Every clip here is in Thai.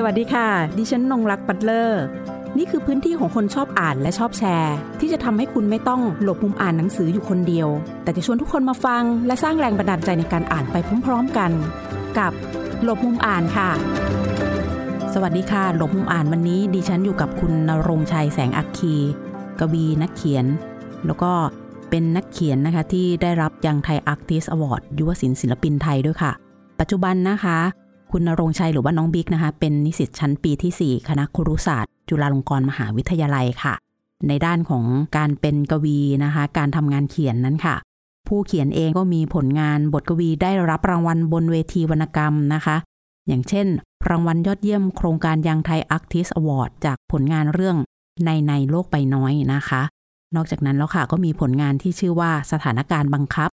สวัสดีค่ะ ดิฉันนงรักปัตเลอร์ นี่คือพื้นที่ของคนชอบอ่านและชอบแชร์ ที่จะทำให้คุณไม่ต้องหลบมุมอ่านหนังสืออยู่คนเดียว แต่จะชวนทุกคนมาฟัง และสร้างแรงบันดาลใจในการอ่านไปพร้อมๆกัน กับหลบมุมอ่านค่ะ สวัสดีค่ะ หลบมุมอ่านวันนี้ ดิฉันอยู่กับคุณนรงชัยแสงอัคคี กวีนักเขียน แล้วก็เป็นนักเขียนนะคะที่ได้รับ Young Thai Artist Award ยุวศิลป์ศิลปินไทยด้วยค่ะ ปัจจุบันนะคะ คุณนรงชัยหรือว่าน้องบิ๊กนะคะ เป็นนิสิตชั้นปีที่ 4 คณะครุศาสตร์ จุฬาลงกรณ์มหาวิทยาลัยค่ะ ในด้านของการเป็นกวีนะคะ การทำงานเขียนนั้นค่ะ ผู้เขียนเองก็มีผลงานบทกวีได้รับรางวัลบนเวทีวรรณกรรมนะคะ อย่างเช่น รางวัลยอดเยี่ยมโครงการยังไทยอาร์ติสอวอร์ดจากผลงานเรื่องในในโลกใบน้อยนะคะ นอกจากนั้นแล้วค่ะก็มีผลงานที่ชื่อว่าสถานการณ์บังคับ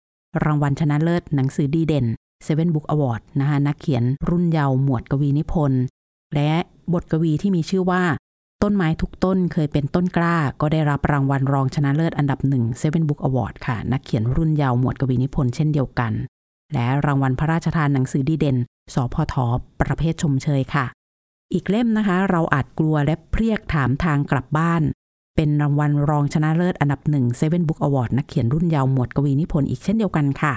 รางวัลชนะเลิศหนังสือดีเด่น Seven Book Award นะคะนักเขียนรุ่นเยาว์หมวดกวีนิพนธ์ และบทกวีที่มีชื่อว่าต้นไม้ทุกต้นเคยเป็นต้นกล้า ก็ได้รับรางวัลรองชนะเลิศอันดับหนึ่ง Seven Book Award ค่ะ นักเขียนรุ่นเยาว์หมวดกวีนิพนธ์เช่นเดียวกัน และรางวัลพระราชทานหนังสือดีเด่น สพท ประเภทชมเชยค่ะ อีกเล่มนะคะ เราอาจกลัวและเพรียกถามทางกลับบ้าน เป็นรางวัลรองชนะเลิศอันดับหนึ่ง Seven Book Award นักเขียนรุ่นเยาว์หมวดกวีนิพนธ์อีกเช่นเดียวกันค่ะ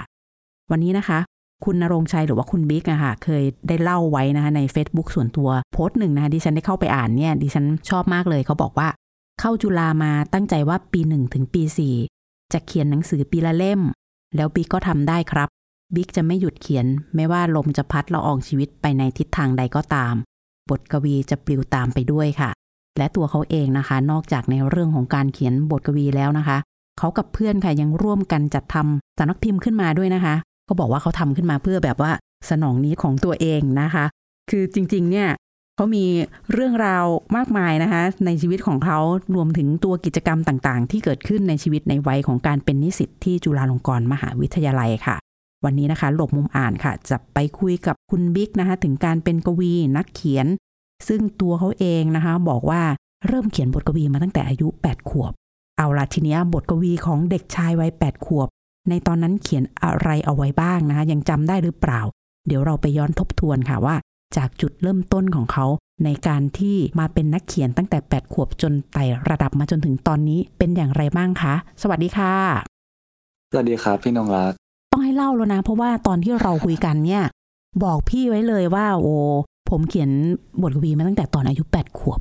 วันนี้นะคะ คุณนรงชัยหรือว่าคุณบิ๊กอะค่ะเคยได้เล่าไว้นะคะใน Facebook ส่วนตัวโพสต์หนึ่งนะคะดิฉันได้เข้าไปอ่านเนี่ยดิฉันชอบมากเลยเขาบอกว่า เข้าจุฬามาตั้งใจว่าปีหนึ่งถึงปีสี่จะเขียนหนังสือปีละเล่ม แล้วบิ๊กก็ทำได้ครับ บิ๊กจะไม่หยุดเขียน ไม่ว่าลมจะพัดละอองชีวิตไปในทิศทางใดก็ตาม บทกวีจะปลิวตามไปด้วยค่ะ และตัวเขาเองนะคะ นอกจากในเรื่องของการเขียนบทกวีแล้วนะคะเขากับเพื่อนค่ะยังร่วมกันจัดทำสำนักพิมพ์ขึ้นมาด้วยนะคะ เขาบอกว่าเขาทำขึ้นมาเพื่อแบบว่าสนองนี้ของตัวเองนะคะ คือจริง ๆ เนี่ยเขามีเรื่องราวมากมายนะคะ ในชีวิตของเขารวมถึงตัวกิจกรรมต่างๆ ที่เกิดขึ้นในชีวิตในวัยของการเป็นนิสิตที่จุฬาลงกรณ์มหาวิทยาลัยค่ะ วันนี้นะคะ หลบมุมอ่านค่ะ จะไปคุยกับคุณบิ๊กนะคะ ถึงการเป็นกวีนักเขียน ซึ่งตัวเขาเองนะคะ บอกว่าเริ่มเขียนบทกวีมาตั้งแต่อายุ 8 ขวบ เอาละทีนี้บทกวีของเด็กชายวัย 8 ขวบ ในตอนนั้นเขียนอะไรเอาไว้บ้างนะคะยังจำได้หรือเปล่า เดี๋ยวเราไปย้อนทบทวนค่ะว่า จากจุดเริ่มต้นของเขา ในการที่มาเป็นนักเขียนตั้งแต่ 8 ขวบจนไต่ระดับมาจนถึงตอนนี้เป็นอย่างไรบ้างคะสวัสดีค่ะ สวัสดีครับพี่นงรักต้องให้เล่าแล้วนะ เพราะว่าตอนที่เราคุยกันเนี่ย บอกพี่ไว้เลยว่า โอ้ผมเขียนบทกวีมาตั้งแต่ตอนอายุ 8 ขวบ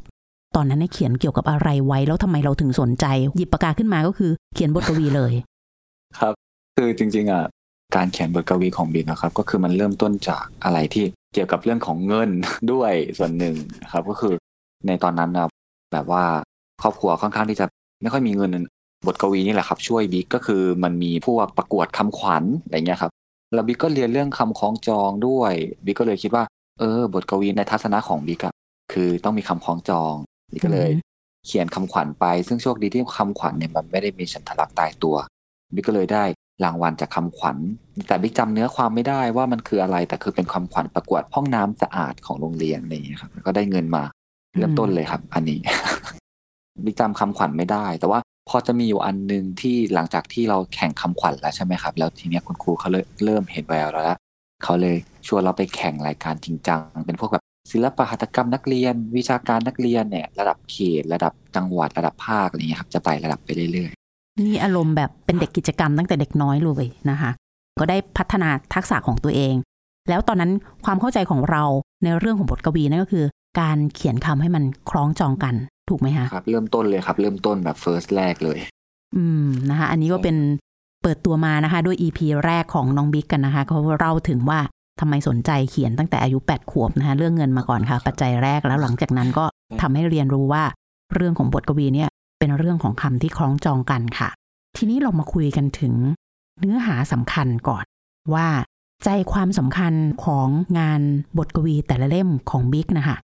ตอนนั้นเนี่ยเขียนเกี่ยวกับอะไรไว้แล้วทำไมเราถึงสนใจ หยิบปากกาขึ้นมาก็คือ เขียนบทกวีเลย ครับ คือจริง ๆอะการเขียนบทกวีของบินนะครับ ก็คือมันเริ่มต้นจากอะไรที่เกี่ยวกับเรื่องของเงินด้วยส่วนหนึ่งนะครับ ก็คือในตอนนั้นนะแบบว่าครอบครัวค่อนข้างที่จะไม่ค่อยมีเงินบทกวีนี่แหละครับ ช่วยบิ๊กก็คือมันมีพวกประกวดคำขวัญอะไรเงี้ยครับแล้วบิ๊กก็เรียนเรื่องคำคล้องจองด้วยบิ๊กก็เลยคิดว่า เออ บทกวีในทัศนะของบิ๊กอะคือต้องมีคำคล้องจองบิ๊กก็เลยอืมเขียนคำขวัญไป ซึ่งโชคดีที่คำขวัญเนี่ยมันไม่ได้มีฉันทลักษณ์ตายตัวบิ๊กก็เลยได้ รางวัลจากคำขวัญ แต่บิ๊กจำเนื้อความไม่ได้ว่ามันคืออะไร แต่คือเป็นคำขวัญประกวดห้องน้ำสะอาดของโรงเรียนอะไรอย่างนี้ครับก็ได้เงินมาเริ่มต้นเลยครับ อันนี้บิ๊กจำคำขวัญไม่ได้ แต่ว่าพอจะมีอยู่อันหนึ่งที่หลังจากที่เราแข่งคำขวัญแล้วใช่ไหมครับ แล้วทีเนี้ยคุณครูเขาเลยเริ่มเห็นแววเราแล้วเขาเลยชวนเราไปแข่งรายการจริงจังเป็นพวกแบบศิลปหัตถกรรมนักเรียน วิชาการนักเรียนเนี่ย ระดับเขต ระดับจังหวัดระดับภาคอะไรเงี้ยครับจะไต่ระดับไปเรื่อย นี่อารมณ์แบบเป็นเด็กกิจกรรมตั้งแต่เด็กน้อยเลยนะคะ ก็ได้พัฒนาทักษะของตัวเอง แล้วตอนนั้นความเข้าใจของเราในเรื่องของบทกวีนั่นก็คือ การเขียนคำให้มันคล้องจองกันถูกไหมคะๆครับเริ่มต้นเลยครับ เริ่มต้นแบบ first แรกเลย อืมนะคะ อันนี้ก็เป็นเปิดตัวมานะคะ ด้วย EP แรกของน้องบิ๊กกันนะคะเขาเล่าถึงว่าทำไมสนใจเขียนตั้งแต่อายุ 8 ขวบนะคะเรื่องเงินมาก่อนค่ะ ปัจจัยแรกแล้วหลังจากนั้นก็ทำให้เรียนรู้ว่า เรื่องของบทกวีเนี่ย เป็นเรื่องของคำที่คล้องจองกันค่ะ ทีนี้เรามาคุยกันถึงเนื้อหาสำคัญก่อนว่าใจความสำคัญของงานบทกวีแต่ละเล่มของบิ๊กนะคะ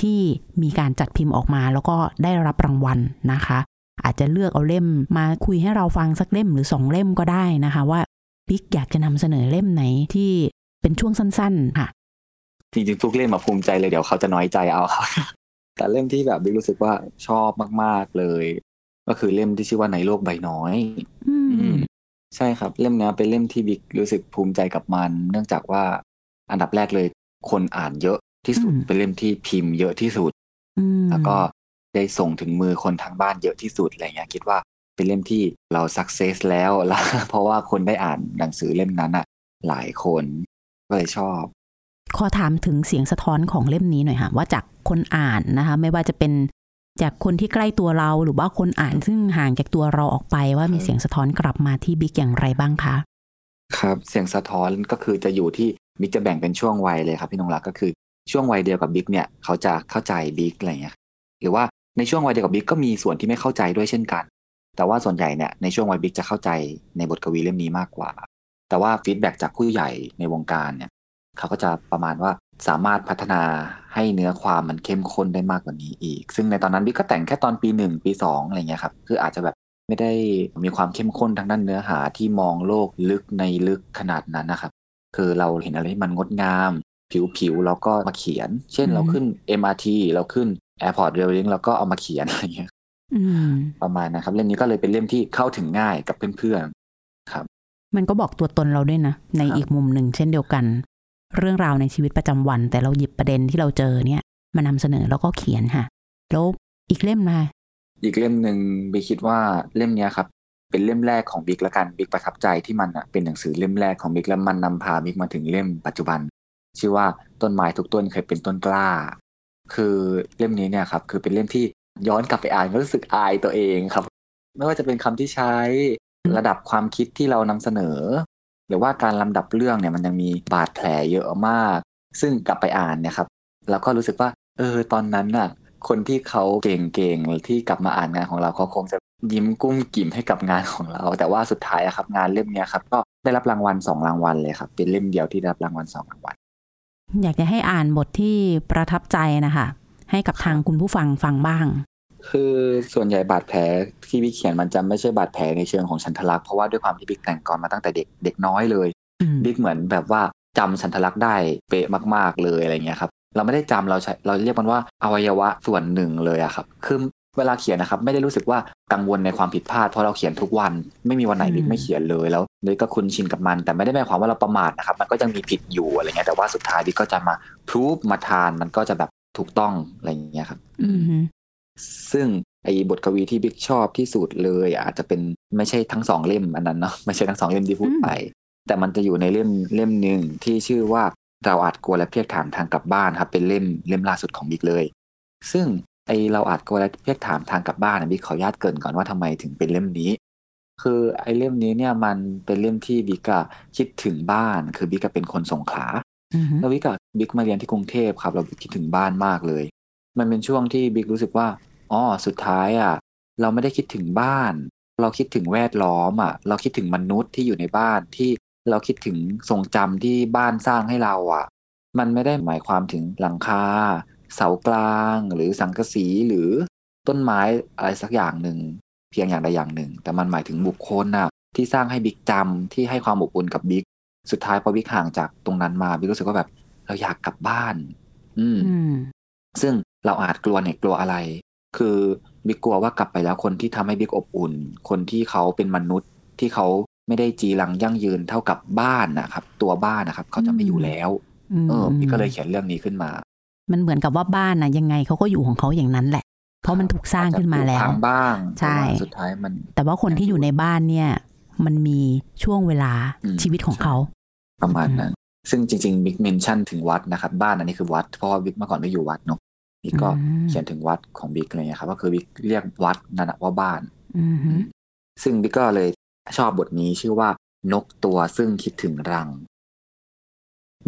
ที่มีการจัดพิมพ์ออกมาแล้วก็ได้รับรางวัลนะคะ อาจจะเลือกเอาเล่มมาคุยให้เราฟังสักเล่มหรือสองเล่มก็ได้นะคะ ว่าบิ๊กอยากจะนำเสนอเล่มไหนที่เป็นช่วงสั้น ๆ ค่ะ จริงๆทุกเล่มมาภูมิใจเลยเดี๋ยวเขาจะน้อยใจเอาครับ แต่เล่มที่แบบบิ๊กรู้สึกว่าชอบมาก ๆเลย ก็คือเล่มที่ชื่อว่าในโลกใบน้อยอืมอืมใช่ครับ เล่มเนี้ยเป็นเล่มที่บิ๊กรู้สึกภูมิใจกับมัน เนื่องจากว่าอันดับแรกเลยคนอ่านเยอะที่สุดอืมเป็นเล่มที่พิมพ์เยอะที่สุดอืมแล้วก็ได้ส่งถึงมือคนทางบ้านเยอะที่สุดอะไรเงี้ยคิดว่าเป็นเล่มที่เราสักเซสแล้วแล้วเพราะว่าคนได้อ่านหนังสือเล่มนั้นอะหลายคนก็เลยชอบ ขอถามถึงเสียงสะท้อนของเล่มนี้หน่อยค่ะว่าจาก คนอ่านนะคะ ไม่ว่าจะเป็นจากคนที่ใกล้ตัวเราหรือว่าคนอ่านซึ่งห่างจากตัวเราออกไปว่ามีเสียงสะท้อนกลับมาที่บิ๊กอย่างไรบ้างคะ ครับเสียงสะท้อนก็คือจะอยู่ที่บิ๊กจะแบ่งเป็นช่วงวัยเลยครับพี่นงรักก็คือช่วงวัยเดียวกับบิ๊กเนี่ยเขาจะเข้าใจบิ๊กอะไรเงี้ยหรือว่าในช่วงวัยเดียวกับบิ๊กก็มีส่วนที่ไม่เข้าใจด้วยเช่นกัน แต่ว่าส่วนใหญ่เนี่ยในช่วงวัยบิ๊กจะเข้าใจในบทกวีเล่มนี้มากกว่า แต่ว่า feedback จากผู้ใหญ่ในวงการเนี่ยเขาก็จะประมาณว่าสามารถพัฒนา ให้เนื้อความมันเข้มข้นได้มากกว่านี้อีก ซึ่งในตอนนั้นบิ๊กก็แต่งแค่ตอนปีหนึ่งปีสองอะไรเงี้ยครับ คืออาจจะแบบไม่ได้มีความเข้มข้นทางด้านเนื้อหาที่มองโลกลึกในลึกขนาดนั้นนะครับ คือเราเห็นอะไรที่มันงดงาม ผิวๆเราก็มาเขียน เช่นอืมเราขึ้น MRT เราขึ้น Airport Rail Link เราก็เอามาเขียนอะไรอย่างเงี้ยอืมประมาณนะครับ เล่มนี้ก็เลยเป็นเล่มที่เข้าถึงง่ายกับเพื่อนๆครับ มันก็บอกตัวตนเราด้วยนะ ในครับอีกมุมหนึ่งเช่นเดียวกัน เรื่องราวในชีวิตประจำวัน แต่เราหยิบประเด็นที่เราเจอเนี่ยมานำเสนอแล้วก็เขียนค่ะแล้วอีกเล่มมาอีกเล่มหนึ่งบิ๊กคิดว่าเล่มนี้ครับ เป็นเล่มแรกของบิ๊กละกันบิ๊กประทับใจที่มันอะเป็นหนังสือเล่มแรกของบิ๊กแล้วมันนำพาบิ๊กมาถึงเล่มปัจจุบัน ชื่อว่าต้นไม้ทุกต้นเคยเป็นต้นกล้า คือเล่มนี้เนี่ยครับคือเป็นเล่มที่ย้อนกลับไปอ่านก็รู้สึกอายตัวเองครับ ไม่ว่าจะเป็นคำที่ใช้ระดับความคิดที่เรานำเสนอ หรือว่าการลำดับเรื่องเนี่ยมันยังมีบาดแผลเยอะมาก ซึ่งกลับไปอ่านเนี่ยครับเราก็รู้สึกว่า เออตอนนั้นน่ะ คนที่เขาเก่งๆที่กลับมาอ่านงานของเราเขาคงจะยิ้มกุ้มกิ่มให้กับงานของเรา แต่ว่าสุดท้ายอะครับงานเล่มเนี้ยครับก็ได้รับรางวัลสองรางวัลเลยครับ เป็นเล่มเดียวที่ได้รับรางวัลสองรางวัล อยากจะให้อ่านบทที่ประทับใจนะคะ ให้กับทางคุณผู้ฟังฟังบ้าง คือส่วนใหญ่บาดแผลที่บิ๊กเขียนมันจะไม่ใช่บาดแผลในเชิงของฉันทลักษณ์เพราะว่าด้วยความที่บิ๊กแต่งกรมาตั้งแต่เด็กเด็กน้อยเลยอืมบิ๊กเหมือนแบบว่าจำฉันทลักษณ์ได้เป๊ะมาก ๆเลยอะไรเงี้ยครับเราไม่ได้จำเราใช้เราเรียกมันว่าอวัยวะส่วนหนึ่งเลยอะครับคือเวลาเขียนนะครับไม่ได้รู้สึกว่ากังวลในความผิดพลาดเพราะเราเขียนทุกวัน ไม่มีวันไหนบิ๊กไม่เขียนเลยแล้วเลยก็คุ้นชินกับมัน แต่ไม่ได้หมายความว่าเราประมาทนะครับมันก็ยังมีผิดอยู่อะไรเงี้ยแต่ว่าสุดท้ายบิ๊กก็จะมาพรูฟมาทานมันก็จะแบบถูกต้องอะไรอย่างเงี้ยครับอืมฮึ ซึ่งไอ้บทกวีที่บิ๊กชอบที่สุดเลย อาจจะเป็นไม่ใช่ทั้งสองเล่มอันนั้นเนาะไม่ใช่ทั้งสองเล่มที่พูดไป แต่มันจะอยู่ในเล่มเล่มหนึ่งที่ชื่อว่าเราอาจกลัวและเพรียกถามทางกลับบ้านครับเป็นเล่มเล่มล่าสุดของบิ๊กเลย ซึ่งไอ้เราอาจกลัวและเพรียกถามทางกลับบ้านนะบิ๊กขออนุญาตเกริ่นก่อนว่าทำไมถึงเป็นเล่มนี้ คือไอ้เล่มนี้เนี่ยมันเป็นเล่มที่บิ๊กอะคิดถึงบ้าน คือบิ๊กอะเป็นคนสงขลาอืมฮึแล้วบิ๊กกับบิ๊กมาเรียนที่กรุงเทพครับเราคิดถึงบ้านมากเลย มันเป็นช่วงที่บิ๊กรู้สึกว่าอ๋อสุดท้ายอะ เราไม่ได้คิดถึงบ้าน เราคิดถึงแวดล้อมอะ เราคิดถึงมนุษย์ที่อยู่ในบ้านที่เราคิดถึงทรงจำที่บ้านสร้างให้เราอะ มันไม่ได้หมายความถึงหลังคาเสากลาง หรือสังกะสีหรือต้นไม้อะไรสักอย่างหนึ่งเพียงอย่างใดอย่างหนึ่ง แต่มันหมายถึงบุคคลน่ะที่สร้างให้บิ๊กจำที่ให้ความอบอุ่นกับบิ๊กสุดท้ายพอบิ๊กห่างจากตรงนั้นมาบิ๊กรู้สึกว่าแบบ เราอยากกลับบ้าน อืม ซึ่งเราอาจกลัวเนี่ยกลัวอะไร คือบิ๊กกลัวว่ากลับไปแล้วคนที่ทำให้บิ๊กอบอุ่น คนที่เขาเป็นมนุษย์ที่เขาไม่ได้จีรังยั่งยืนเท่ากับบ้านนะครับ ตัวบ้านนะครับ เขาจะไม่อยู่แล้วอืมเออบิ๊กก็เลยเขียนเรื่องนี้ขึ้นมา มันเหมือนกับว่าบ้านนะยังไงเขาก็อยู่ของเขาอย่างนั้นแหละ เพราะมันถูกสร้างขึ้นมาแล้วทางบ้างใช่แต่ว่าสุดท้ายมัน แต่ว่าคนที่อยู่ในบ้านเนี่ย มันมีช่วงเวลาอืมชีวิตของเขาประมาณนั้นซึ่งจริงๆบิ๊ก mention ถึงวัดนะครับ บ้านอันนี้คือวัดเพราะว่าบิ๊กเมื่อก่อนบิ๊กอยู่วัดเนาะ บิ๊กก็อืมเขียนถึงวัดของบิ๊กอะไรเงี้ยครับ ก็คือบิ๊กเรียกวัดนั่นนะว่าบ้านอืมฮึซึ่งบิ๊กก็เลยชอบบทนี้ชื่อว่านกตัวซึ่งคิดถึงรัง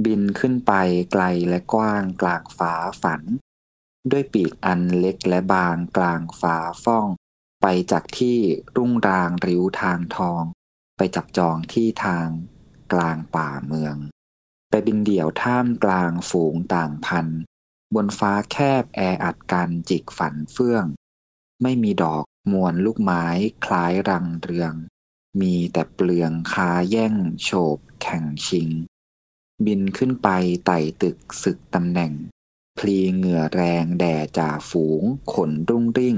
บินขึ้นไปไกลและกว้างกลางฟ้าฝัน ด้วยปีกอันเล็กและบางกลางฟ้าฟ้อง ไปจากที่รุ่งรางริ้วทางทอง ไปจับจองที่ทางกลางป่าเมือง ไปบินเดี่ยวท่ามกลางฝูงต่างพัน บนฟ้าแคบแออัดกันจิกฝันเฟื่อง ไม่มีดอกมวลลูกไม้คล้ายรังเรือง มีแต่เปลืองคาแย่งโฉบแข่งชิง บินขึ้นไปไต่ตึกศึกตำแหน่ง พลีเหงื่อแรงแด่จ่าฝูง ขนรุ่งริ่ง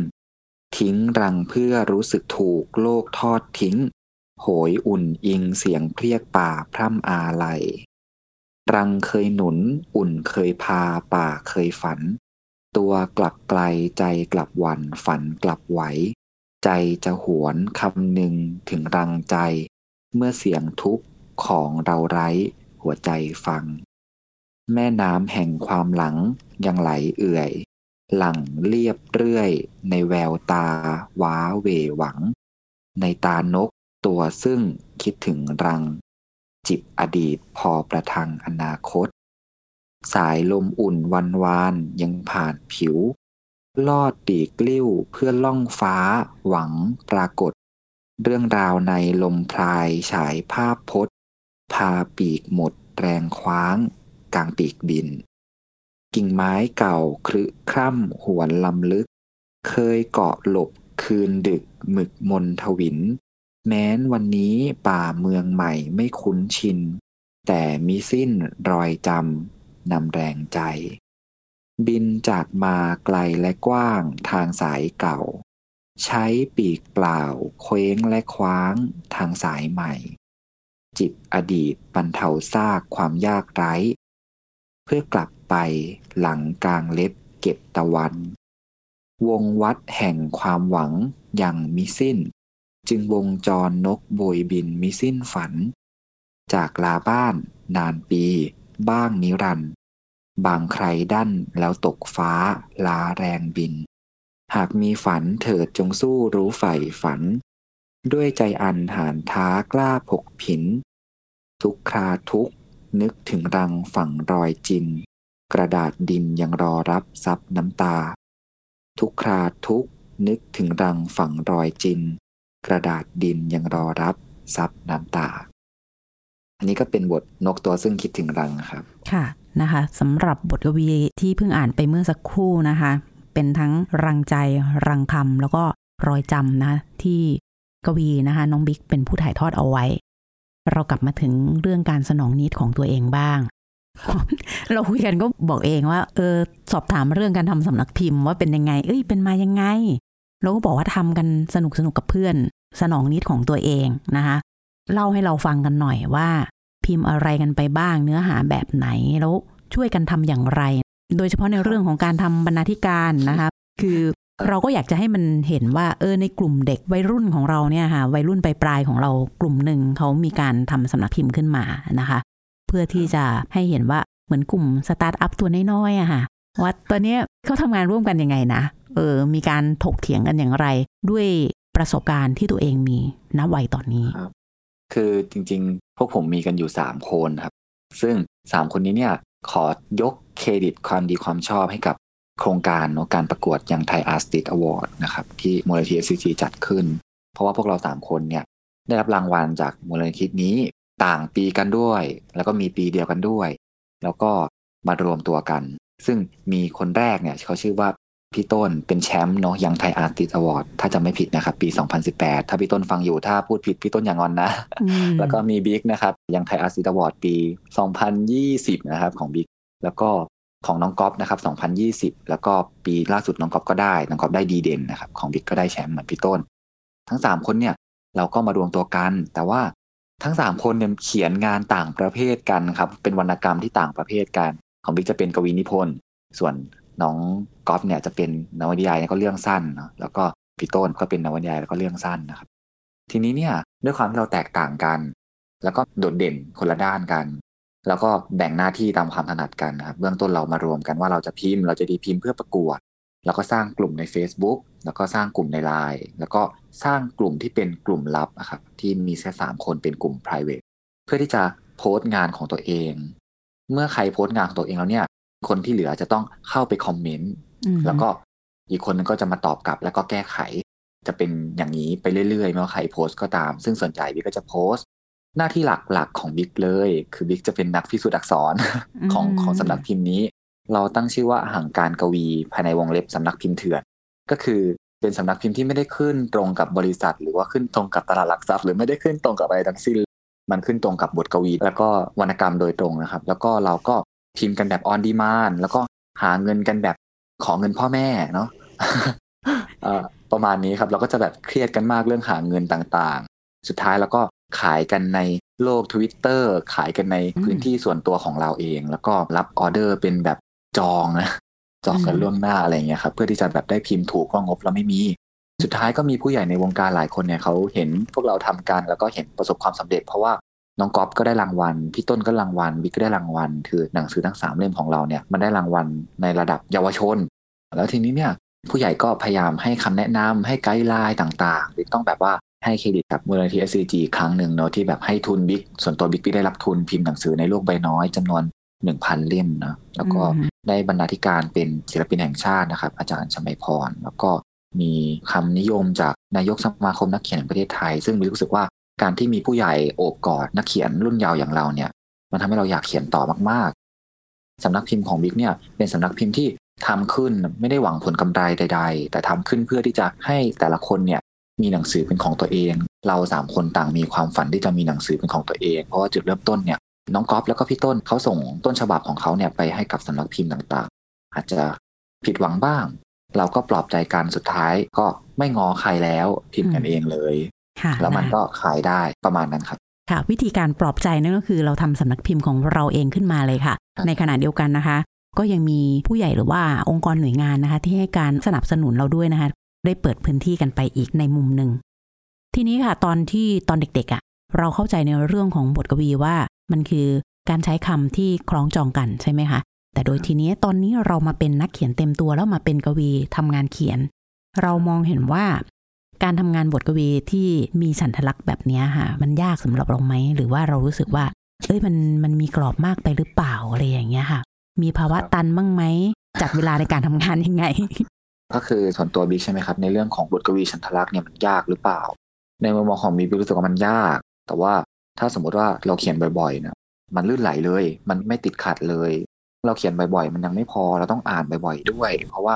ทิ้งรังเพื่อรู้สึกถูกโลกทอดทิ้ง โหยอุ่นอิงเสียงเพรียกป่าพร่ำอาลัย รังเคยหนุน อุ่นเคยพา ป่าเคยฝัน ตัวกลับไกลใจกลับหวันฝันกลับไหว ใจจะหวนคำหนึ่งถึงรังใจ เมื่อเสียงทุกข์ของเราไร้ หัวใจฟัง แม่น้ำแห่งความหลังยังไหลเอื่อย หลังเรียบเรื่อย ในแววตา ว้าเวหวัง ในตานกตัวซึ่งคิดถึงรัง จิบอดีตพอประทังอนาคต สายลมอุ่นวันวานยังผ่านผิว ลอดปีกลิ้วเพื่อล่องฟ้า หวังปรากฏ เรื่องราวในลมพลายฉายภาพพจน์ พาปีกหมดแรงคว้าง กลางปีกบิน กิ่งไม้เก่าครึคร่ำหวนลำลึก เคยเกาะหลบคืนดึกหมึกมนทวิน แม้นวันนี้ป่าเมืองใหม่ไม่คุ้นชิน แต่มีสิ้นรอยจำนำแรงใจ บินจากมาไกลและกว้างทางสายเก่า ใช้ปีกเปล่าเคว้งและคว้างทางสายใหม่ จิบอดีตบรรเทาซากความยากไร้ เพื่อกลับไปหลังกลางเล็บเก็บตะวัน วงวัดแห่งความหวังอย่างมิสิ้น จึงวงจรนกโบยบินมิสิ้นฝัน จากลาบ้าน นานปี บ้างนิรันด์บางใครดั้นแล้วตกฟ้า ลาแรงบิน หากมีฝันเถิดจงสู้รู้ใฝ่ฝัน ด้วยใจอันหานท้ากล้าผกผิน ทุกคราทุกนึกถึงรังฝั่งรอยจิน กระดาษดินยังรอรับซับน้ำตา ทุกคราทุกนึกถึงรังฝั่งรอยจิน กระดาษดินยังรอรับซับน้ำตา อันนี้ก็เป็นบทนกตัวซึ่งคิดถึงรังครับ ค่ะนะคะสำหรับบทกวีที่เพิ่งอ่านไปเมื่อสักครู่นะคะ เป็นทั้งรังใจรังคำแล้วก็รอยจำนะที่กวีนะคะน้องบิ๊กเป็นผู้ถ่ายทอดเอาไว้ เรากลับมาถึงเรื่องการสนองนิดของตัวเองบ้าง เราคุยกันก็บอกเองว่า เออสอบถามเรื่องการทำสำนักพิมพ์ว่าเป็นยังไง เอ้ยเป็นมายังไง เราก็บอกว่าทำกันสนุกสนุกกับเพื่อน สนองนิดของตัวเองนะคะ เล่าให้เราฟังกันหน่อยว่า พิมพ์อะไรกันไปบ้างเนื้อหาแบบไหนแล้วช่วยกันทำอย่างไร โดยเฉพาะในเรื่องของการทำบรรณาธิการนะคะ คือเราก็อยากจะให้มันเห็นว่าเออในกลุ่มเด็กวัยรุ่นของเราเนี่ยค่ะวัยรุ่นปลายๆของเรากลุ่มหนึ่งเขามีการทำสำนักพิมพ์ขึ้นมานะคะ เพื่อที่จะให้เห็นว่าเหมือนกลุ่มสตาร์ทอัพตัวน้อยๆอะค่ะว่าตอนนี้เขาทำงานร่วมกันยังไงนะเออมีการถกเถียงกันอย่างไร ด้วย ประสบการณ์ที่ตัวเองมีณวัยตอนนี้คือจริงๆ พวกผมมีกันอยู่ 3 คนครับ ซึ่ง 3 คนนี้เนี่ยขอยกเครดิตความดีความชอบให้กับโครงการเนาะการประกวดย่างไทยอาร์ติสอวอร์ดนะครับที่มูลนิธิ SCG จัดขึ้น เพราะว่าพวกเรา 3 คนเนี่ยได้รับรางวัลจากมูลนิธินี้ต่างปีกันด้วย แล้วก็มีปีเดียวกันด้วย แล้วก็มารวมตัวกัน ซึ่งมีคนแรกเนี่ยเขาชื่อว่า พี่ต้นเป็นแชมป์เนาะ Young Thai Artist Award ถ้าจำไม่ผิดนะครับปี 2018 ถ้าพี่ต้นฟังอยู่ถ้าพูดผิดพี่ต้นอย่างอนนะ แล้วก็มีบิ๊กนะครับ Young Thai Artist Award ปี 2020 นะครับของบิ๊กแล้วก็ของน้องก๊อฟนะครับ 2020 แล้วก็ปีล่าสุดน้องก๊อฟก็ได้ น้องก๊อฟได้ดีเด่นนะครับของบิ๊กก็ได้แชมป์เหมือนพี่ต้น ทั้ง 3 คนเนี่ยเราก็มารวมตัวกัน แต่ว่าทั้ง 3 คนเนี่ยเขียนงานต่างประเภทกันครับเป็นวรรณกรรมที่ต่างประเภทกัน ของบิ๊กจะเป็นกวีนิพนธ์ส่วน น้องกอล์ฟเนี่ยจะเป็นนวนิยายก็เรื่องสั้นเนาะแล้วก็พี่ต้นก็เป็นนวนิยายแล้วก็เรื่องสั้นนะครับ ทีนี้เนี่ยด้วยความที่เราแตกต่างกัน แล้วก็โดดเด่นคนละด้านกัน แล้วก็แบ่งหน้าที่ตามความถนัดกันนะครับเบื้องต้นเรามารวมกันว่าเราจะพิมพ์ เราจะดีพิมพ์เพื่อประกวด แล้วก็สร้างกลุ่มใน Facebook แล้วก็สร้างกลุ่มใน Line แล้วก็สร้างกลุ่มที่เป็นกลุ่มลับนะครับที่มีแค่สามคนเป็นกลุ่ม private เพื่อที่จะโพสต์งานของตัวเอง เมื่อใครโพสต์งานของตัวเองแล้วเนี่ย คนที่เหลือจะต้องเข้าไปคอมเมนต์แล้วก็อีกคนนึงก็จะมาตอบกลับแล้วก็แก้ไข จะเป็นอย่างนี้ไปเรื่อยๆไม่ว่าใครโพสต์ก็ตาม ซึ่งส่วนใหญ่บิ๊กก็จะโพสต์ หน้าที่หลักๆของบิ๊กเลย คือบิ๊กจะเป็นนักพิสูจน์อักษรของของสำนักพิมพ์นี้ เราตั้งชื่อว่าห่างการกวีภายในวงเล็บสำนักพิมพ์เถื่อน ก็คือเป็นสำนักพิมพ์ที่ไม่ได้ขึ้นตรงกับบริษัท หรือว่าขึ้นตรงกับตลาดหลักทรัพย์ หรือไม่ได้ขึ้นตรงกับอะไรทั้งสิ้น มันขึ้นตรงกับบทกวี แล้วก็วรรณกรรมโดยตรงนะครับ แล้วก็เราก็ พิมพ์กันแบบออนดีมานแล้วก็หาเงินกันแบบขอเงินพ่อแม่เนาะประมาณนี้ครับเราก็จะแบบเครียดกันมากเรื่องหาเงินต่างๆ สุดท้ายเราก็ขายกันในโลก Twitter ขายกันในพื้นที่ส่วนตัวของเราเอง แล้วก็รับออเดอร์เป็นแบบจองนะจองกันล่วงหน้าอะไรเงี้ยครับเพื่อที่จะแบบได้พิมพ์ถูกว่างบเราไม่มี สุดท้ายก็มีผู้ใหญ่ในวงการหลายคนเนี่ยเขาเห็นพวกเราทำกันแล้วก็เห็นประสบความสำเร็จ เพราะว่า น้องก๊อฟก็ได้รางวัล พี่ต้นก็รางวัลบิ๊กก็ได้รางวัล คือหนังสือทั้งสามเล่มของเราเนี่ยมันได้รางวัลในระดับเยาวชน แล้วทีนี้เนี่ยผู้ใหญ่ก็พยายามให้คำแนะนำให้ guideline ต่างๆบิ๊กต้องแบบว่าให้เครดิตกับมูลนิธิ SCG ครั้งหนึ่งเนาะที่แบบให้ทุนบิ๊กส่วนตัวบิ๊กได้รับทุนพิมพ์หนังสือในโลกใบน้อยจำนวนหนึ่งพันเล่มนะแล้วก็ได้บรรณาธิการเป็นศิลปินแห่งชาตินะครับ อาจารย์ชมัยพร แล้วก็มีคำนิยมจากนายกสมาคมนักเขียนแห่งประเทศไทย ซึ่งบิ๊กรู้สึกว่า การที่มีผู้ใหญ่โอบกอดนักเขียนรุ่นเยาว์อย่างเราเนี่ย มันทำให้เราอยากเขียนต่อมากๆสำนักพิมพ์ของบิ๊กเนี่ยเป็นสำนักพิมพ์ที่ทำขึ้นไม่ได้หวังผลกำไรใด ๆ แต่ทำขึ้นเพื่อที่จะให้แต่ละคนเนี่ยมีหนังสือเป็นของตัวเอง เราสามคนต่างมีความฝันที่จะมีหนังสือเป็นของตัวเอง เพราะว่าจุดเริ่มต้นเนี่ยน้องก๊อฟแล้วก็พี่ต้นเขาส่งต้นฉบับของเขาเนี่ยไปให้กับสำนักพิมพ์ต่างๆ อาจจะผิดหวังบ้าง เราก็ปลอบใจกันสุดท้ายก็ไม่งอใครแล้วพิมพ์กันเองเลย แล้วมันก็ขายได้ประมาณนั้นครับค่ะวิธีการปลอบใจนั่นก็คือเราทำสำนักพิมพ์ของเราเองขึ้นมาเลยค่ะ ในขณะเดียวกันนะคะ ก็ยังมีผู้ใหญ่หรือว่าองค์กรหน่วยงานนะคะ ที่ให้การสนับสนุนเราด้วยนะคะ ได้เปิดพื้นที่กันไปอีกในมุมหนึ่งทีนี้ค่ะ ตอนที่ตอนเด็กๆอะ่ะ เราเข้าใจในเรื่องของบทกวีว่ามันคือการใช้คำที่คล้องจองกันใช่ไหมคะแต่โดยทีนี้ตอนนี้เรามาเป็นนักเขียนเต็มตัวแล้วมาเป็นกวีทำงานเขียน เรามองเห็นว่า การทำงานบทกวีที่มีฉันทลักษณ์แบบนี้ค่ะ มันยากสำหรับเราไหม หรือว่าเรารู้สึกว่า เอ้ยมันมันมีกรอบมากไปหรือเปล่าอะไรอย่างเงี้ยค่ะ มีภาวะตันบ้างไหมจัดเวลาในการทำงานยังไง ก็คือส่วนตัวบิ๊กใช่ไหมครับ ในเรื่องของบทกวีฉันทลักษณ์เนี่ยมันยากหรือเปล่า ในมุมมองของบิ๊กรู้สึกว่ามันยาก แต่ว่าถ้าสมมติว่าเราเขียนบ่อยๆเนี่ยมันลื่นไหลเลย มันไม่ติดขัดเลย เราเขียนบ่อยๆ มันยังไม่พอเราต้องอ่านบ่อยๆด้วย เพราะว่า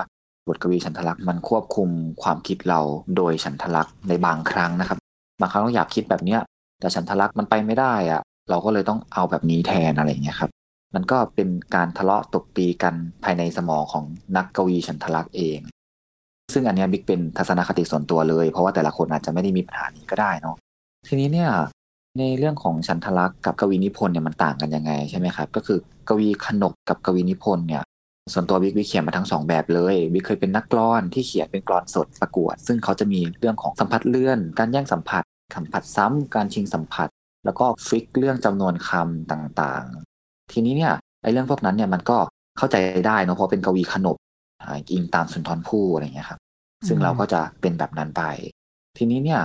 บทกวีฉันทลักษ์มันควบคุมความคิดเราโดยฉันทลักษ์ในบางครั้งนะครับ บางครั้งเราอยากคิดแบบเนี้ยแต่ฉันทลักษ์มันไปไม่ได้อะเราก็เลยต้องเอาแบบนี้แทนอะไรเงี้ยครับ มันก็เป็นการทะเลาะตบตีกันภายในสมองของนักกวีฉันทลักษ์เอง ซึ่งอันนี้บิ๊กเป็นทัศนคติส่วนตัวเลย เพราะว่าแต่ละคนอาจจะไม่ได้มีปัญหานี้ก็ได้เนาะทีนี้เนี่ยในเรื่องของฉันทลักษ์กับกวีนิพนธ์เนี่ยมันต่างกันยังไงใช่ไหมครับ ก็คือกวีขนกกับกวีนิพนธ์เนี่ย ส่วนตัวบิ๊กบิ๊กเขียนมาทั้งสองแบบเลยบิ๊กเคยเป็นนักกลอนที่เขียนเป็นกลอนสดประกวด ซึ่งเขาจะมีเรื่องของสัมผัสเลื่อน การแย่งสัมผัสสัมผัสซ้ำการชิงสัมผัส แล้วก็ฟิกเรื่องจำนวนคำต่างๆ ทีนี้เนี่ยไอ้เรื่องพวกนั้นเนี่ยมันก็เข้าใจได้เนาะเพราะเป็นกวีขนบอิงตามสุนทรภู่อะไรเงี้ยครับซึ่งเราก็จะเป็นแบบนั้นไป ทีนี้เนี่ย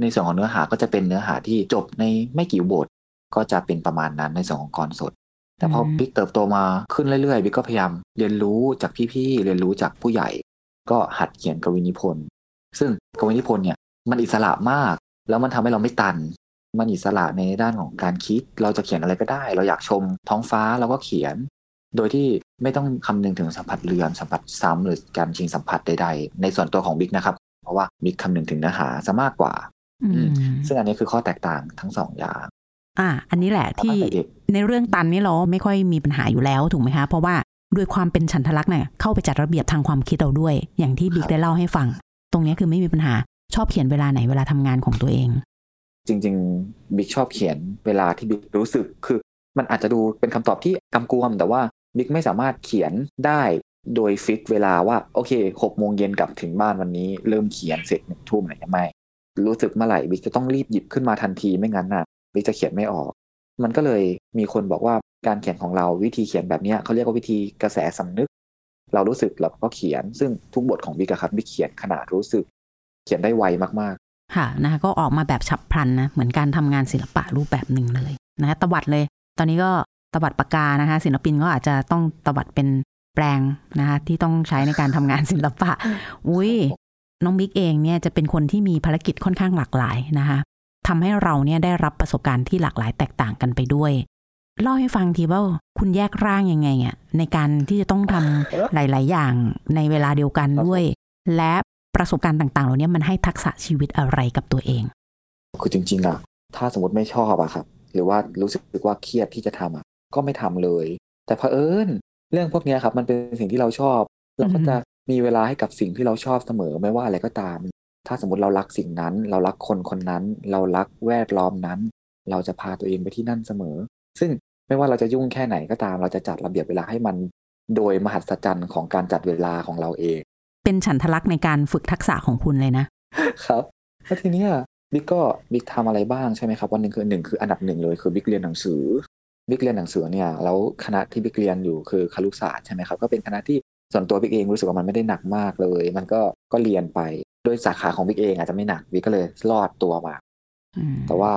ในส่วนของเนื้อหาก็จะเป็นเนื้อหาที่จบในไม่กี่บท ก็จะเป็นประมาณนั้นในส่วนของกรสด แต่พอบิ๊กเติบโตมาขึ้นเรื่อยๆบิ๊กก็พยายามเรียนรู้จากพี่ๆเรียนรู้จากผู้ใหญ่ ก็หัดเขียนกวีนิพนธ์ซึ่งกวีนิพนธ์เนี่ยมันอิสระมาก แล้วมันทำให้เราไม่ตัน มันอิสระในด้านของการคิด เราจะเขียนอะไรก็ได้ เราอยากชมท้องฟ้าเราก็เขียน โดยที่ไม่ต้องคำนึงถึงสัมผัสเรือนสัมผัสซ้ำหรือการชิงสัมผัสใดๆในส่วนตัวของบิ๊กนะครับ เพราะว่าบิ๊กคำนึงถึงเนื้อหาซะมากกว่าซึ่งอันนี้คือข้อแตกต่างทั้งสองอย่าง อ่า อันนี้แหละที่ในเรื่องตันนี่เราไม่ค่อยมีปัญหาอยู่แล้วถูกไหมคะ เพราะว่าด้วยความเป็นฉันทลักษณ์เนี่ยเข้าไปจัดระเบียบทางความคิดเราด้วย อย่างที่บิ๊กได้เล่าให้ฟัง ตรงนี้คือไม่มีปัญหาชอบเขียนเวลาไหนเวลาทำงานของตัวเอง จริง ๆ บิ๊กชอบเขียนเวลาที่บิ๊กรู้สึกคือ มันอาจจะดูเป็นคำตอบที่กำกวม แต่ว่าบิ๊กไม่สามารถเขียนได้โดยฟิกเวลาว่าโอเคหกโมงเย็นกลับถึงบ้านวันนี้ เริ่มเขียนเสร็จหนึ่งทุ่มอะไรไม่รู้สึกเมื่อไหร่บิ๊กจะต้องรีบหยิบขึ้นมาทันทีไม่งั้นน่ะ บิ๊กจะเขียนไม่ออก มันก็เลยมีคนบอกว่าการเขียนของเราวิธีเขียนแบบนี้เขาเรียกว่าวิธีกระแสสำนึก เรารู้สึกเราก็เขียน ซึ่งทุกบทของบิ๊กครับบิ๊กเขียนขนาดรู้สึก เขียนได้ไวมากๆ ค่ะนะคะก็ออกมาแบบฉับพลันนะเหมือนการทำงานศิลปะรูปแบบหนึ่งเลยนะคะตวัดเลย ตอนนี้ก็ตวัดปากกานะคะ ศิลปินก็อาจจะต้องตวัดเป็นแปลงนะคะที่ต้องใช้ในการทำงานศิลปะ อุ้ยน้องบิ๊กเองเนี่ยจะเป็นคนที่มีภารกิจค่อนข้างหลากหลายนะคะ ทำให้เราเนี่ยได้รับประสบการณ์ที่หลากหลายแตกต่างกันไปด้วยเล่าให้ฟังทีว่าคุณแยกร่างยังไงอะในการที่จะต้องทำหลาย ๆ อย่างในเวลาเดียวกันด้วย และประสบการณ์ต่าง ๆ เหล่านี้มันให้ทักษะชีวิตอะไรกับตัวเอง คือจริง ๆ อะ ถ้าสมมติไม่ชอบอะครับ หรือว่ารู้สึกว่าเครียดที่จะทำอะ ก็ไม่ทำเลย แต่เผอิญเรื่องพวกนี้ครับ มันเป็นสิ่งที่เราชอบ เราก็จะมีเวลาให้กับสิ่งที่เราชอบเสมอไม่ว่าอะไรก็ตาม ถ้าสมมติเรารักสิ่งนั้น เรารักคนคนนั้น เรารักแวดล้อมนั้น เราจะพาตัวเองไปที่นั่นเสมอ ซึ่งไม่ว่าเราจะยุ่งแค่ไหนก็ตาม เราจะจัดระเบียบเวลาให้มัน โดยมหัศจรรย์ของการจัดเวลาของเราเอง เป็นฉันทลักษณ์ในการฝึกทักษะของคุณเลยนะ ครับแล้วทีเนี้ยบิ๊กก็บิ๊กทำอะไรบ้างใช่ไหมครับวันหนึ่งคือหนึ่งคืออันดับหนึ่งเลยคือบิ๊กเรียนหนังสือบิ๊กเรียนหนังสือเนี่ยแล้วคณะที่บิ๊กเรียนอยู่คือครุศาสตร์ใช่ไหมครับก็เป็นคณะที่ ส่วนตัวบิ๊กเองรู้สึกว่ามันไม่ได้หนักมากเลย มันก็ก็เรียนไปโดยสาขาของบิ๊กเองอาจจะไม่หนักบิ๊กก็เลยรอดตัวมาแต่ว่า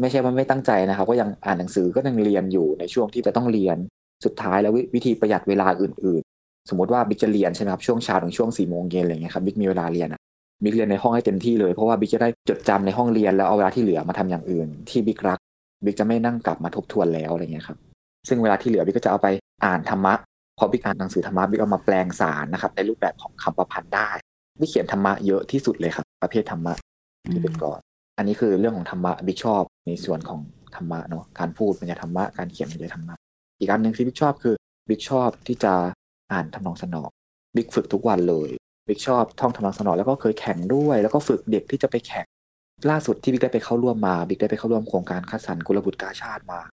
ไม่ใช่ว่าไม่ตั้งใจนะครับ ก็ยังอ่านหนังสือก็ยังเรียนอยู่ในช่วงที่จะต้องเรียนสุดท้ายแล้ววิธีประหยัดเวลาอื่น ๆ สมมติว่าบิ๊กจะเรียนใช่ไหมครับช่วงเช้าถึงช่วงสี่โมงเย็นอะไรเงี้ยครับบิ๊กมีเวลาเรียนอะบิ๊กเรียนในห้องให้เต็มที่เลยเพราะว่าบิ๊กจะได้จดจำในห้องเรียนแล้วเอาเวลาที่เหลือมาทำอย่างอื่น ที่บิ๊กรักบิ๊กจะไม่นั่งกลับมาทบทวนแล้วอะไรเงี้ยครับซึ่งเวลาที่เหลือบิ๊กก็จะเอาไปอ่านธรรมะ พอบิ๊กอ่านหนังสือธรรมะบิ๊กเอามาแปลงสารนะครับ ในรูปแบบของคำประพันธ์ได้บิ๊กเขียนธรรมะเยอะที่สุดเลยครับ ประเภทธรรมะที่เป็นกลอน อันนี้คือเรื่องของธรรมะบิ๊กชอบในส่วนของธรรมะเนาะการพูดมันจะธรรมะการเขียนมันจะธรรมะอีกอันหนึ่งที่บิ๊กชอบคือบิ๊กชอบที่จะอ่านทำนองเสนาะบิ๊กฝึกทุกวันเลยบิ๊กชอบท่องทำนองเสนาะแล้วก็เคยแข่งด้วย แล้วก็ฝึกเด็กที่จะไปแข่งล่าสุดที่บิ๊กได้ไปเข้าร่วมมาบิ๊กได้ไปเข้าร่วมโครงการคัดสรรกุลบุตรกาชาดมาบิ๊ก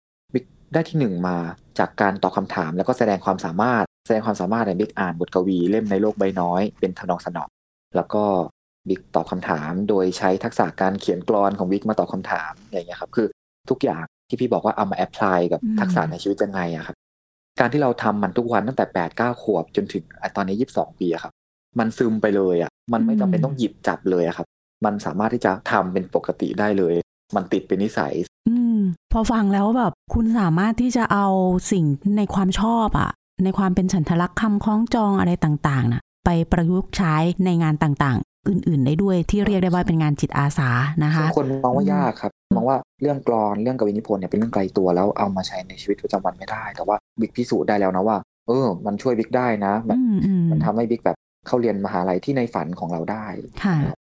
ได้ที่หนึ่งมาจากการตอบคำถามแล้วก็แสดงความสามารถ แสดงความสามารถในบิ๊กอ่านบทกวีเล่มในโลกใบน้อย เป็นทำนองเสนาะแล้วก็บิ๊กตอบคำถามโดยใช้ทักษะการเขียนกลอนของบิ๊กมาตอบคำถามอย่างเงี้ยครับคือทุกอย่างที่พี่บอกว่าเอามา apply กับทักษะในชีวิตยังไงอะครับการที่เราทำมันทุกวันตั้งแต่แปดเก้าขวบจนถึงตอนนี้ยี่สิบสองปีอะครับ มันซึมไปเลยอะมันไม่จำเป็นต้องหยิบจับเลยอะครับ มันสามารถที่จะทำเป็นปกติได้เลย มันติดเป็นนิสัยอืม พอฟังแล้วแบบคุณสามารถที่จะเอาสิ่งในความชอบอะในความเป็นฉันทลักษณ์คำคล้องจองอะไรต่างๆนะไปประยุกต์ใช้ในงานต่างๆ อื่น ๆ ได้ด้วยที่เรียกได้ว่าเป็นงานจิตอาสานะคะคนมองว่ายากครับมองว่าเรื่องกรอนเรื่องกวีนิพนธ์เนี่ยเป็นเรื่องไกลตัวแล้วเอามาใช้ในชีวิตประจำวันไม่ได้ แต่ว่าบิ๊กพิสูจน์ได้แล้วนะว่า เออ มันช่วยบิ๊กได้นะแบบมันทำให้บิ๊กแบบเข้าเรียนมหาลัยที่ในฝันของเราได้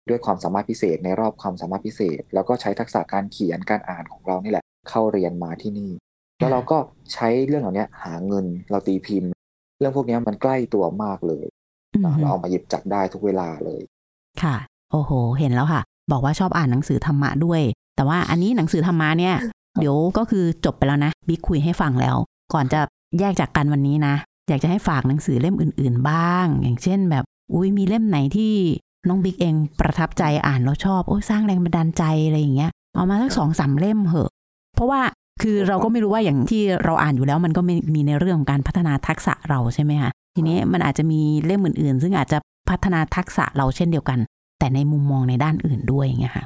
ด้วยความสามารถพิเศษในรอบความสามารถพิเศษ แล้วก็ใช้ทักษะการเขียนการอ่านของเรานี่แหละ เข้าเรียนมาที่นี่ แล้วเราก็ใช้เรื่องเหล่านี้หาเงินเราตีพิมพ์ เรื่องพวกนี้มันใกล้ตัวมากเลยเราเอามาหยิบจับได้ทุกเวลาเลย ค่ะ โอ้โห เห็นแล้วค่ะ บอกว่าชอบอ่านหนังสือธรรมะด้วย แต่ว่าอันนี้หนังสือธรรมะเนี่ย เดี๋ยวก็คือจบไปแล้วนะบิ๊กคุยให้ฟังแล้ว ก่อนจะแยกจากกันวันนี้นะ อยากจะให้ฝากหนังสือเล่มอื่น ๆ บ้าง อย่างเช่นแบบ อุ้ยมีเล่มไหนที่น้องบิ๊กเองประทับใจอ่านแล้วชอบ โอ้สร้างแรงบันดาลใจอะไรอย่างเงี้ย เอามาสักสองสามเล่มเหอะ เพราะว่าคือเราก็ไม่รู้ว่าอย่างที่เราอ่านอยู่แล้วมันก็ไม่มีในเรื่องของการพัฒนาทักษะเราใช่ไหมคะทีนี้มันอาจจะมีเล่มอื่นๆ ซึ่งอาจจะพัฒนาทักษะเราเช่นเดียวกัน แต่ในมุมมองในด้านอื่นด้วยอย่างเงี้ยค่ะ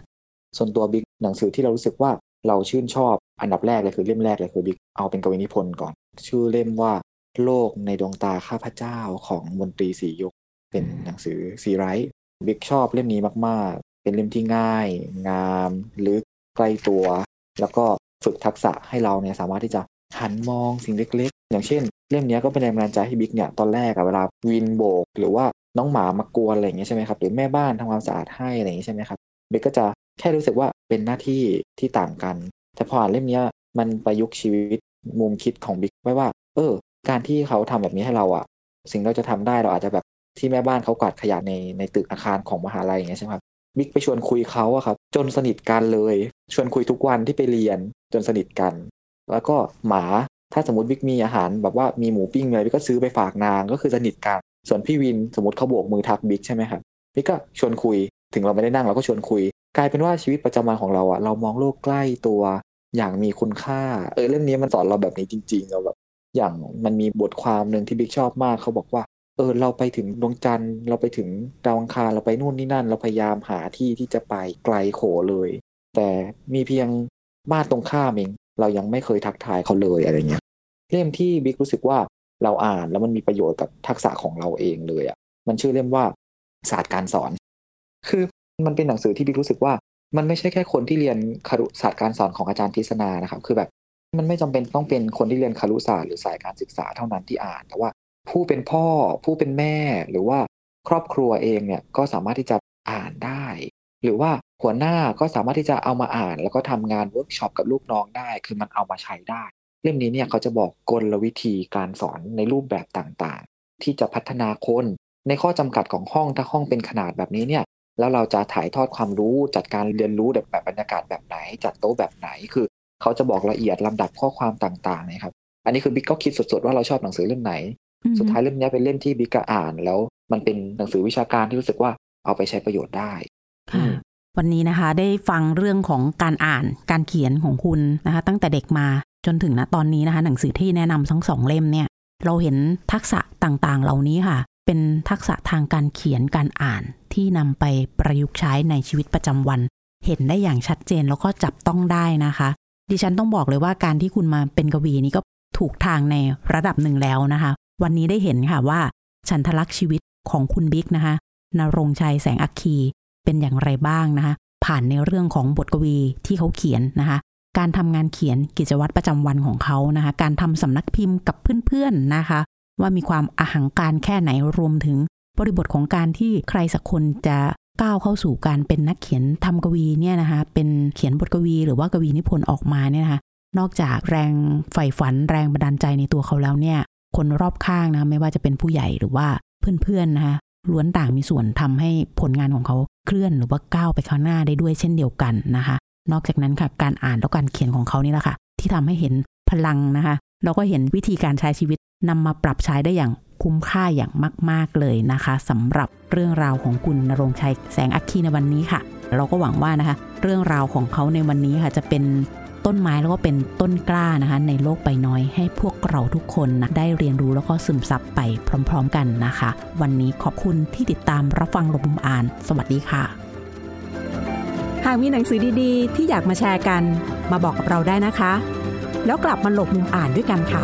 ส่วนตัวบิ๊กหนังสือที่เรารู้สึกว่าเราชื่นชอบอันดับแรกเลยคือเล่มแรกเลยคือบิ๊กเอาเป็นกวีนิพนธ์ก่อน ชื่อเล่มว่าโลกในดวงตาข้าพเจ้าของมนตรี ศรียงค์เป็นหนังสือซีไรต์บิ๊กชอบเล่มนี้มากๆ เป็นเล่มที่ง่าย งาม ลึกใกล้ตัว แล้วก็ ฝึกทักษะให้เราเนี่ยสามารถที่จะหันมองสิ่งเล็ก ๆ อย่างเช่น เล่มนี้ก็เป็นแรงบันดาลใจให้บิ๊กเนี่ยตอนแรกอะเวลาวินโบก หรือว่าน้องหมามากวนอะไรอย่างเงี้ยใช่ไหมครับหรือแม่บ้านทำความสะอาดให้อะไรอย่างเงี้ยใช่ไหมครับบิ๊กก็จะแค่รู้สึกว่าเป็นหน้าที่ที่ต่างกัน แต่พออ่านเล่มนี้มันประยุกต์ชีวิตมุมคิดของบิ๊กไว้ว่า เออ การที่เขาทำแบบนี้ให้เราอะสิ่งเราจะทำได้เราอาจจะแบบที่แม่บ้านเขากวาดขยะในในตึกอาคารของมหาลัยอย่างเงี้ยใช่ไหมครับ บิ๊กไปชวนคุยเขาอะครับ จนสนิทกันเลย ชวนคุยทุกวันที่ไปเรียนจนสนิทกัน แล้วก็หมาถ้าสมมติบิ๊กมีอาหารแบบว่ามีหมูปิ้งเลยบิ๊กก็ซื้อไปฝากนางก็คือสนิทกัน ส่วนพี่วินสมมติเขาโบกมือทักบิ๊กใช่ไหมครับบิ๊กก็ชวนคุยถึงเราไม่ได้นั่งเราก็ชวนคุย กลายเป็นว่าชีวิตประจำวันของเราอะเรามองโลกใกล้ตัวอย่างมีคุณค่า เออเรื่องนี้มันสอนเราแบบนี้จริง ๆ เราแบบอย่างมันมีบทความหนึ่งที่บิ๊กชอบมากเขาบอกว่า ออเราไปถึงดวงจันทร์เราไปถึงดาวอังคารเราไปนู่นนี่นั่น เราพยายามหาที่ที่จะไปไกลโขเลย แต่มีเพียงบ้านตรงข้ามเองเรายังไม่เคยทักทายเขาเลยอะไรเงี้ยเล่มที่บิ๊กรู้สึกว่าเราอ่านแล้วมันมีประโยชน์กับทักษะของเราเองเลยอะ่ะมันชื่อเล่มว่าศาสตร์การสอน คือมันเป็นหนังสือที่บิ๊กรู้สึกว่า มันไม่ใช่แค่คนที่เรียนครุศาสตร์การสอนของอาจารย์ทิศนานะครับคือแบบมันไม่จำเป็นต้องเป็นคนที่เรียนครุศาสตร์หรือสายการศึกษาเท่านั้นที่อ่าน แต่ว่า ผู้เป็นพ่อ ผู้เป็นแม่หรือว่าครอบครัวเองเนี่ยก็สามารถที่จะอ่านได้ หรือว่าหัวหน้าก็สามารถที่จะเอามาอ่าน แล้วก็ทำงานเวิร์กช็อปกับลูกน้องได้ คือมันเอามาใช้ได้ เล่มนี้เนี่ยเขาจะบอกกลวิธีการสอนในรูปแบบต่างๆ ที่จะพัฒนาคนในข้อจำกัดของห้องถ้าห้องเป็นขนาดแบบนี้เนี่ยแล้วเราจะถ่ายทอดความรู้จัดการเรียนรู้แบบแบบบรรยากาศแบบไหน จัดโต๊ะแบบไหนคือ เขาจะบอกละเอียดลำดับข้อความต่างๆนะครับอันนี้คือบิ๊กก็คิดสดๆว่าเราชอบหนังสือเล่มไหน สุดท้ายเล่มนี้เป็นเล่มที่บิ๊กอ่านแล้ว มันเป็นหนังสือวิชาการที่รู้สึกว่าเอาไปใช้ประโยชน์ได้ค่ะวันนี้นะคะได้ฟังเรื่องของการอ่านการเขียนของคุณนะคะ ตั้งแต่เด็กมาจนถึงณตอนนี้นะคะ หนังสือที่แนะนำทั้งสองเล่มเนี่ย เราเห็นทักษะต่างๆ เหล่านี้ค่ะ เป็นทักษะทางการเขียนการอ่านที่นำไปประยุกต์ใช้ในชีวิตประจำวัน เห็นได้อย่างชัดเจนแล้วก็จับต้องได้นะคะ ดิฉันต้องบอกเลยว่าการที่คุณมาเป็นกวีนี้ก็ถูกทางในระดับหนึ่งแล้วนะคะ วันนี้ได้เห็นค่ะว่า ฉันทลักษ์ชีวิตของคุณบิ๊กนะคะนรงชัยแสงอัคคี เป็นอย่างไรบ้างนะคะ ผ่านในเรื่องของบทกวีที่เขาเขียนนะคะ การทำงานเขียนกิจวัตรประจำวันของเขานะคะ การทำสำนักพิมพ์กับเพื่อนๆนะคะ ว่ามีความอาหังการแค่ไหนรวมถึงบริบทของการที่ใครสักคนจะก้าวเข้าสู่การเป็นนักเขียนทำกวีเนี่ยนะคะ เป็นเขียนบทกวี หรือว่ากวีนิพนธ์ออกมาเนี่ยนะคะ นอกจากแรงใฝ่ฝันแรงบันดาลใจในตัวเขาแล้วเนี่ย คนรอบข้างนะไม่ว่าจะเป็นผู้ใหญ่หรือว่าเพื่อนๆนะคะล้วนต่างมีส่วนทำให้ผลงานของเขาเคลื่อนหรือว่าก้าวไปข้างหน้าได้ด้วยเช่นเดียวกันนะคะ นอกจากนั้นค่ะการอ่านและการเขียนของเขานี่แหละค่ะ ที่ทำให้เห็นพลังนะคะแล้วก็เห็นวิธีการใช้ชีวิตนำมาปรับใช้ได้อย่างคุ้มค่าอย่างมาก ๆ เลยนะคะสำหรับเรื่องราวของคุณนรงชัยแสงอัคคีในวันนี้ค่ะ เราก็หวังว่านะคะ เรื่องราวของเขาในวันนี้ค่ะจะเป็น ต้นไม้แล้วก็เป็นต้นกล้านะคะ ในโลกใบน้อยให้พวกเราทุกคนนะได้เรียนรู้แล้วก็ซึมซับไปพร้อม ๆ กันนะคะ วันนี้ขอบคุณที่ติดตามรับฟังลมมุมอ่าน สวัสดีค่ะ หากมีหนังสือดีๆ ที่อยากมาแชร์กัน มาบอกกับเราได้นะคะ แล้วกลับมาหลบมุมอ่านด้วยกันค่ะ